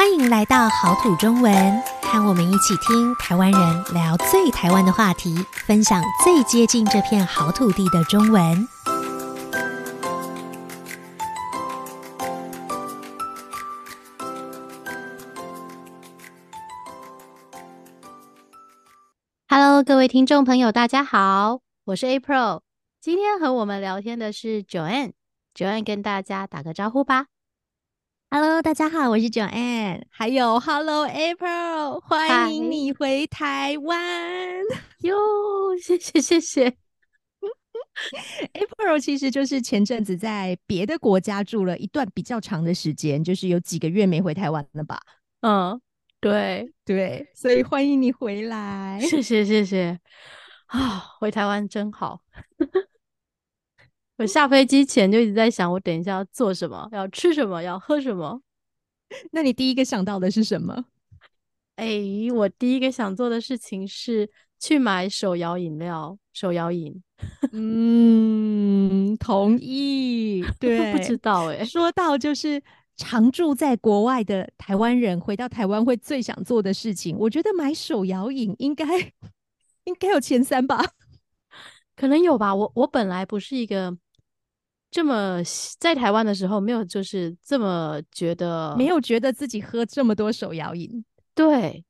欢迎来到好土中文，和我们一起听台湾人聊最台湾的话题，分享最接近这片好土地的中文。Hello，各位听众朋友，大家好，我是 April。今天和我们聊天的是 Joanne，Joanne 跟大家打个招呼吧。Hello，大家好，我是 Joanne，还有 Hello April，欢迎你回台湾 哟，谢谢谢谢。April 其实就是前阵子在别的国家住了一段比较长的时间，就是有几个月没回台湾了吧？嗯，对对，所以欢迎你回来，谢谢谢谢啊，回台湾真好。我下飞机前就一直在想，我等一下要做什么，要吃什么，要喝什么。那你第一个想到的是什么？哎、欸，我第一个想做的事情是去买手摇饮料、手摇饮。嗯，同意。对，不知道哎、欸。说到就是常住在国外的台湾人，回到台湾会最想做的事情，我觉得买手摇饮应该 应该有前三吧？可能有吧。我我本来不是一个。这么在台湾的时候，没有就是这么觉得，没有觉得自己喝这么多手摇饮，对，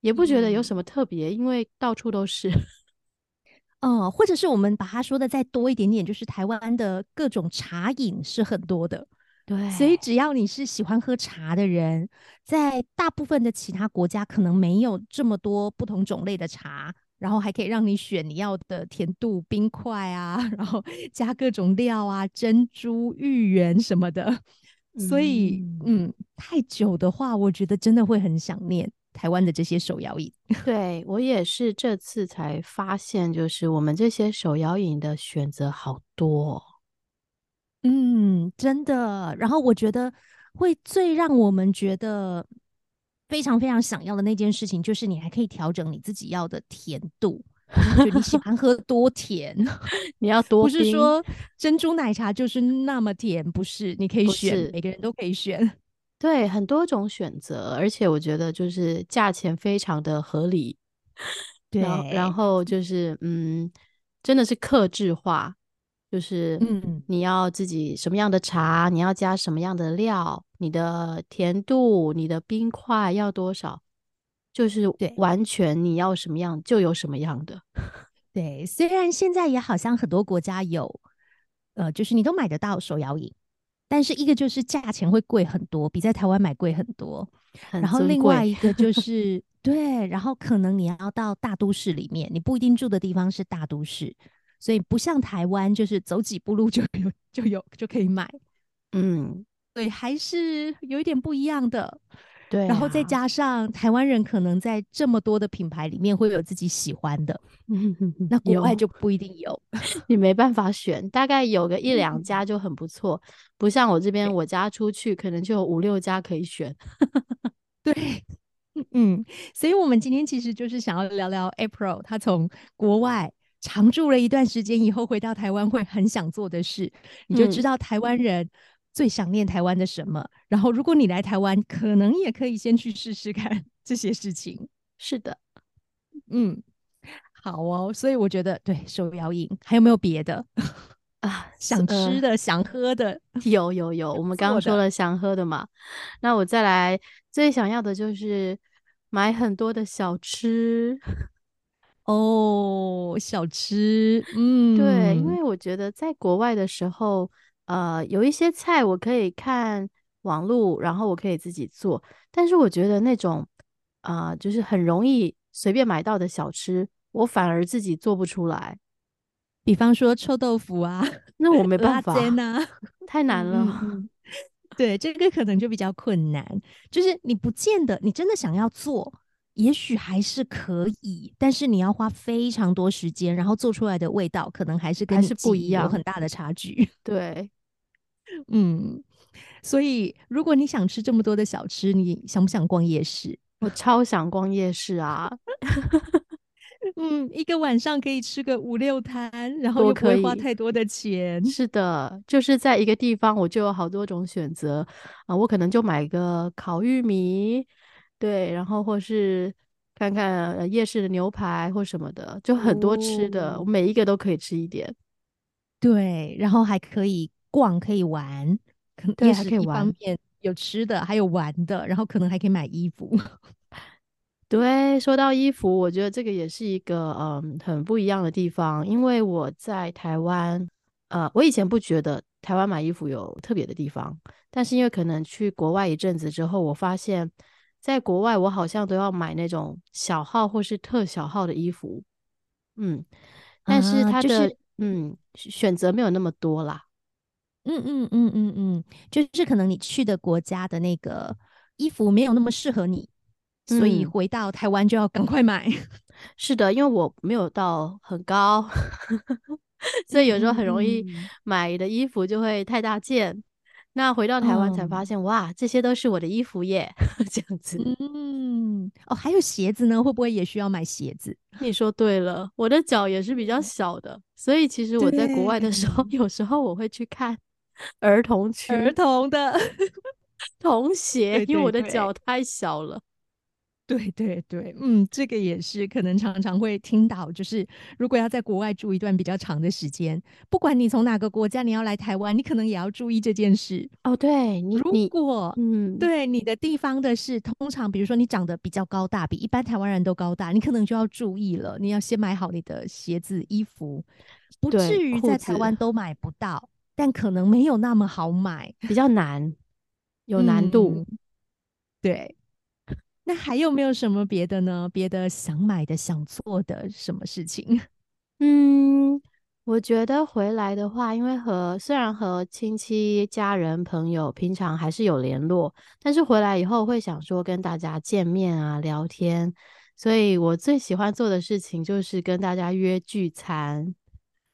也不觉得有什么特别，嗯、因为到处都是。嗯，或者是我们把它说的再多一点点，就是台湾的各种茶饮是很多的，对，所以只要你是喜欢喝茶的人，在大部分的其他国家可能没有这么多不同种类的茶。然后还可以让你选你要的甜度、冰块啊，然后加各种料啊，珍珠、芋圆什么的。所以，嗯，嗯，太久的话，我觉得真的会很想念台湾的这些手摇饮。对，我也是这次才发现，就是我们这些手摇饮的选择好多。嗯，真的。然后我觉得会最让我们觉得。非常非常想要的那件事情，就是你还可以调整你自己要的甜度，就你喜欢喝多甜，你要多，不是说珍珠奶茶就是那么甜，不是，你可以选，每个人都可以选，对，很多种选择，而且我觉得就是价钱非常的合理，对，然后，然后就是嗯，真的是克制化。就是，嗯，你要自己什么样的茶，你要加什么样的料，你的甜度，你的冰块要多少，就是完全你要什么样就有什么样的。对，虽然现在也好像很多国家有，呃，就是你都买得到手摇饮，但是一个就是价钱会贵很多，比在台湾买贵很多。很然后另外一个就 是，对，然后可能你要到大都市里面，你不一定住的地方是大都市。所以不像台湾，就是走几步路就有 就有就可以买，嗯，对，还是有一点不一样的。对啊，然后再加上台湾人可能在这么多的品牌里面会有自己喜欢的，嗯，那国外就不一定有，你没办法选，大概有个一两家就很不错，嗯，不像我这边，我家出去可能就有五六家可以选。对，嗯，所以我们今天其实就是想要聊聊 April，他从国外。常住了一段时间以后，回到台湾会很想做的事，你就知道台湾人最想念台湾的什么。嗯。然后，如果你来台湾，可能也可以先去试试看这些事情。是的，嗯，好哦。所以我觉得，对，手摇饮还有没有别的啊？想吃的、呃、想喝的？有有有。我们刚刚说了想喝的嘛，那我再来，最想要的就是买很多的小吃。哦，小吃，嗯，对，因为我觉得在国外的时候，呃，有一些菜我可以看网络，然后我可以自己做，但是我觉得那种，啊、呃，就是很容易随便买到的小吃，我反而自己做不出来。比方说臭豆腐啊，那我没办法，啊、太难了。嗯、对，这个可能就比较困难，就是你不见得你真的想要做。也许还是可以，但是你要花非常多时间，然后做出来的味道可能还是跟还是不一样，有很大的差距。对，嗯，所以如果你想吃这么多的小吃，你想不想逛夜市？我超想逛夜市啊！嗯，一个晚上可以吃个五六摊，然后又不会花太多的钱。是的，就是在一个地方，我就有好多种选择啊、呃。我可能就买个烤玉米，对，然后或是看看夜市的牛排或什么的，就很多吃的，我、哦、每一个都可以吃一点。对，然后还可以逛，可以玩，可能也是一方面有吃的，还有玩的，然后可能还可以买衣服。对，说到衣服，我觉得这个也是一个嗯很不一样的地方，因为我在台湾，呃，我以前不觉得台湾买衣服有特别的地方，但是因为可能去国外一阵子之后，我发现在国外我好像都要买那种小号或是特小号的衣服，嗯，但是它的、啊就是、嗯选择没有那么多啦，嗯嗯嗯嗯嗯，就是可能你去的国家的那个衣服没有那么适合你。所以回到台湾就要赶快买。嗯，是的，因为我没有到很高，所以有时候很容易买的衣服就会太大件。嗯、那回到台湾才发现，哦，哇，这些都是我的衣服耶，这样子。嗯，哦，还有鞋子呢，会不会也需要买鞋子？你说对了，我的脚也是比较小的，所以其实我在国外的时候，有时候我会去看儿童区、儿童的 童鞋，因为我的脚太小了。对对对，嗯，这个也是可能常常会听到，就是如果要在国外住一段比较长的时间，不管你从哪个国家，你要来台湾，你可能也要注意这件事哦。对，你如果嗯，对你的地方的事，通常比如说你长得比较高大，比一般台湾人都高大，你可能就要注意了，你要先买好你的鞋子、衣服，不至于在台湾都买不到，但可能没有那么好买，比较难，有难度，嗯、对。那还有没有什么别的呢？别的想买的、想做的什么事情？嗯，我觉得回来的话，因为和虽然和亲戚、家人、朋友平常还是有联络，但是回来以后会想说跟大家见面啊、聊天，所以我最喜欢做的事情就是跟大家约聚餐。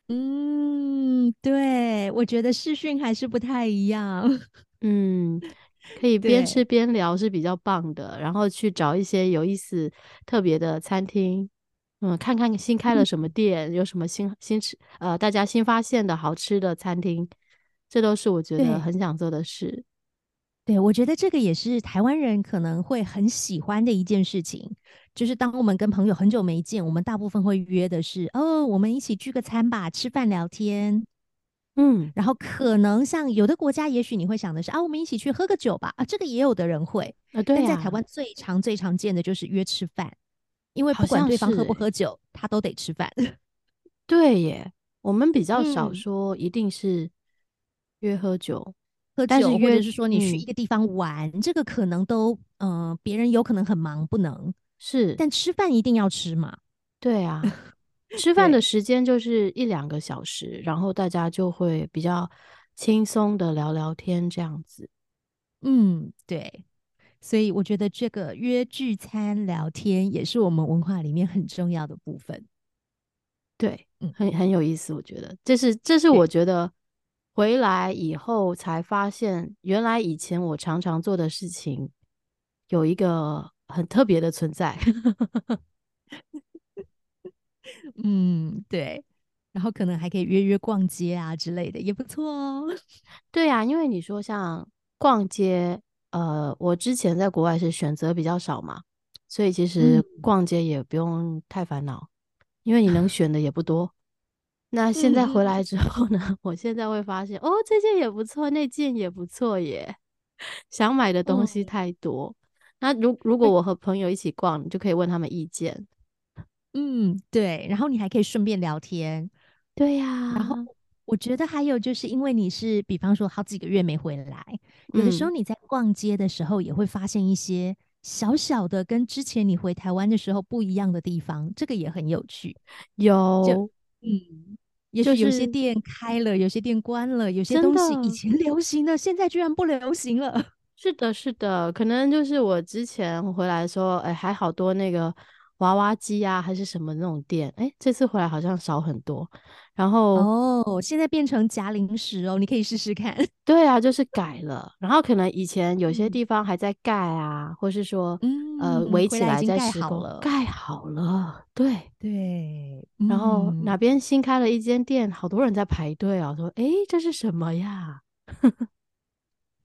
嗯，对，我觉得视讯还是不太一样。嗯。可以边吃边聊是比较棒的，然后去找一些有意思、特别的餐厅，嗯，看看新开了什么店，嗯、有什么新新吃呃，大家新发现的好吃的餐厅，这都是我觉得很想做的事。对，对我觉得这个也是台湾人可能会很喜欢的一件事情，就是当我们跟朋友很久没见，我们大部分会约的是哦，我们一起聚个餐吧，吃饭聊天。嗯，然后可能像有的国家，也许你会想的是啊，我们一起去喝个酒吧啊，这个也有的人会啊，对啊。但在台湾最常最常见的就是约吃饭，因为不管对方喝不喝酒，他都得吃饭。对耶，我们比较少说一定是约喝酒，喝酒或者是说你去一个地方玩，嗯、这个可能都嗯、呃，别人有可能很忙不能是，但吃饭一定要吃嘛。对啊。吃饭的时间就是一两个小时，然后大家就会比较轻松的聊聊天这样子。嗯，对，所以我觉得这个约聚餐聊天也是我们文化里面很重要的部分。对，嗯，很很有意思，我觉得这是这是我觉得回来以后才发现，原来以前我常常做的事情有一个很特别的存在。嗯，对，然后可能还可以约约逛街啊之类的，也不错哦。对啊，因为你说像逛街，呃，我之前在国外是选择比较少嘛，所以其实逛街也不用太烦恼，嗯、因为你能选的也不多。那现在回来之后呢，嗯、我现在会发现，哦，这件也不错，那件也不错耶，想买的东西太多。嗯、那如如果我和朋友一起逛，你就可以问他们意见。嗯，对，然后你还可以顺便聊天，对呀、啊。然后我觉得还有就是，因为你是比方说好几个月没回来，有的时候你在逛街的时候也会发现一些小小的跟之前你回台湾的时候不一样的地方，这个也很有趣。有，嗯，也许有些店开了，有些店关了，有些东西以前 流行的，现在居然不流行了。是的，是的，可能就是我之前回来的时候，哎，还好多那个。娃娃机啊，还是什么那种店？哎，这次回来好像少很多。然后哦，现在变成夹零食哦，你可以试试看。对啊，就是改了。然后可能以前有些地方还在盖啊，嗯、或是说、嗯、呃围起来在施工，盖好了。对对。然后哪边新开了一间店，好多人在排队啊，说：“哎，这是什么呀？”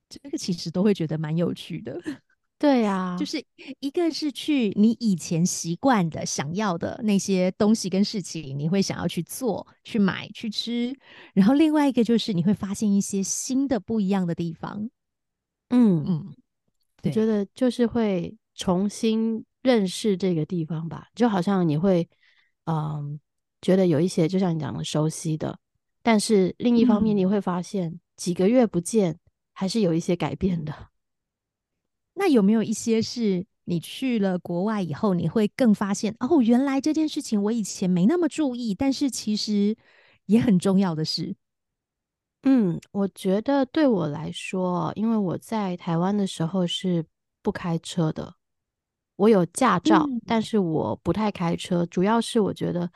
这个其实都会觉得蛮有趣的。对呀、啊，就是一个是去你以前习惯的、想要的那些东西跟事情，你会想要去做、去买、去吃。然后另外一个就是你会发现一些新的、不一样的地方。嗯嗯，我觉得就是会重新认识这个地方吧，就好像你会嗯觉得有一些就像你讲的熟悉的，但是另一方面你会发现几个月不见，还是有一些改变的。那有没有一些是你去了国外以后，你会更发现哦，原来这件事情我以前没那么注意，但是其实也很重要的事？嗯，我觉得对我来说，因为我在台湾的时候是不开车的，我有驾照，嗯，但是我不太开车，主要是我觉得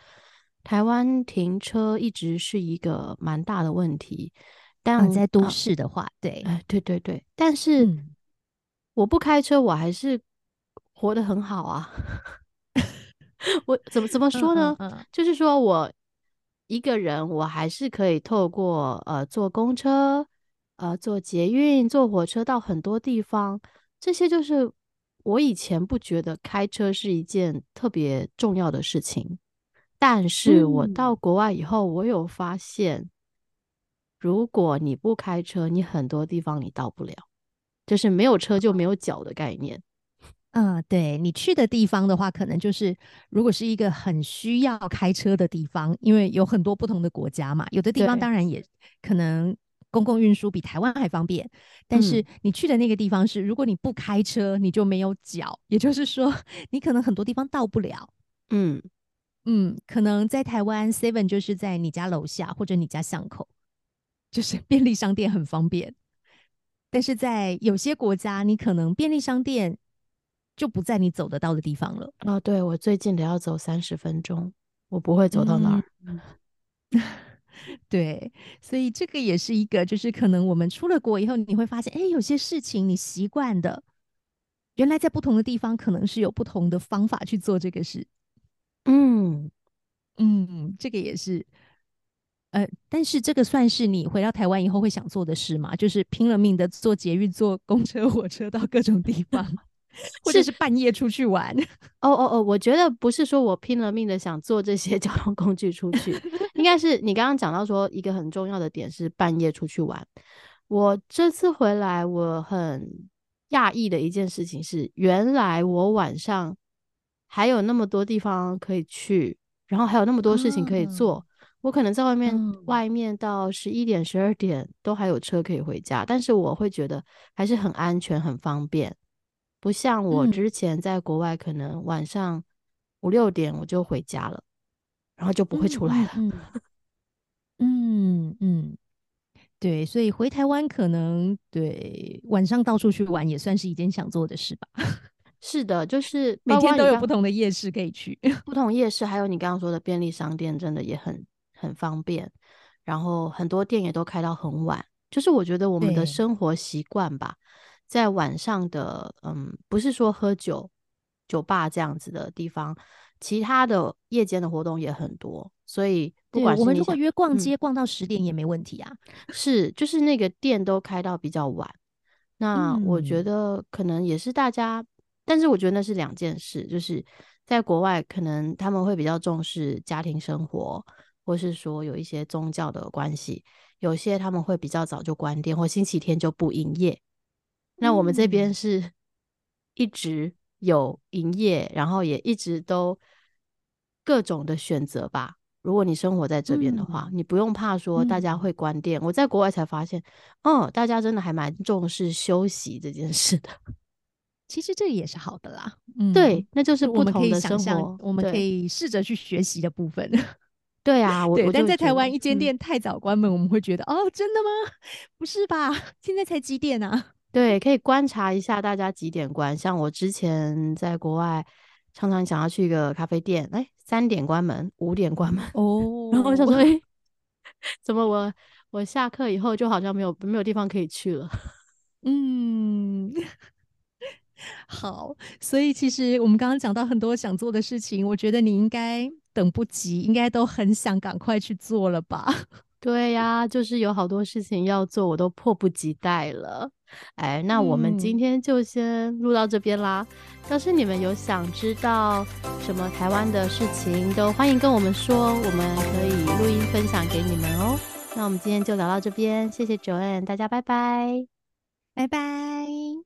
台湾停车一直是一个蛮大的问题。但，啊，在都市的话，对，哎，对对对，但是。嗯我不开车，我还是活得很好啊。我怎么怎么说呢？嗯嗯嗯、就是说我一个人，我还是可以透过呃坐公车、呃坐捷运、坐火车到很多地方。这些就是我以前不觉得开车是一件特别重要的事情，但是我到国外以后，我有发现，嗯、如果你不开车，你很多地方你到不了。就是没有车就没有脚的概念。嗯，对，你去的地方的话，可能就是如果是一个很需要开车的地方，因为有很多不同的国家嘛，有的地方当然也可能公共运输比台湾还方便。但是你去的那个地方是，如果你不开车，你就没有脚，也就是说，你可能很多地方到不了。嗯嗯，可能在台湾 Seven 就是在你家楼下或者你家巷口，就是便利商店很方便。但是在有些国家，你可能便利商店就不在你走得到的地方了。哦，对，我最近得要走三十分钟，我不会走到那儿。嗯、对，所以这个也是一个，就是可能我们出了国以后，你会发现，哎，有些事情你习惯的，原来在不同的地方可能是有不同的方法去做这个事。嗯嗯，这个也是。呃，但是这个算是你回到台湾以后会想做的事吗？就是拼了命的坐捷运、坐公车、火车到各种地方，或者是半夜出去玩？哦哦哦，我觉得不是说我拼了命的想坐这些 交通工具出去，应该是你刚刚讲到说一个很重要的点是半夜出去玩。我这次回来，我很讶异的一件事情是，原来我晚上还有那么多地方可以去，然后还有那么多事情可以做。嗯我可能在外面，嗯、外面到十一点、十二点都还有车可以回家，但是我会觉得还是很安全、很方便，不像我之前在国外，可能晚上五六点我就回家了，然后就不会出来了。嗯 嗯，嗯，对，所以回台湾可能对晚上到处去玩也算是一件想做的事吧。是的，就是每天都有不同的夜市可以去，不同夜市，还有你刚刚说的便利商店，真的也很。很方便，然后很多店也都开到很晚。就是我觉得我们的生活习惯吧，在晚上的嗯，不是说喝酒、酒吧这样子的地方，其他的夜间的活动也很多。所以不管是我们如果约逛街，嗯，逛到十点也没问题啊。是，就是那个店都开到比较晚。那我觉得可能也是大家，嗯，但是我觉得那是两件事。就是在国外，可能他们会比较重视家庭生活。或是说有一些宗教的关系，有些他们会比较早就关店，或星期天就不营业。那我们这边是一直有营业，然后也一直都各种的选择吧。如果你生活在这边的话，嗯，你不用怕说大家会关店。我在国外才发现，哦，大家真的还蛮重视休息这件事的。其实这也是好的啦。嗯，对，那就是不同的生活，我们可以试着去学习的部分。对啊，我，对，我但在台湾一间店太早关门，嗯，我们会觉得哦，真的吗？不是吧？现在才几点啊？对，可以观察一下大家几点关。像我之前在国外常常想要去一个咖啡店，哎，三点关门，五点关门哦，然后我想说，哎，怎么我我下课以后就好像没有没有地方可以去了？嗯，好，所以其实我们刚刚讲到很多想做的事情，我觉得你应该等不及，应该都很想赶快去做了吧？对呀，就是有好多事情要做，我都迫不及待了。哎，那我们今天就先录到这边啦。嗯、要是你们有想知道什么台湾的事情，都欢迎跟我们说，我们可以录音分享给你们哦。那我们今天就聊到这边，谢谢 Joanne，大家拜拜，拜拜。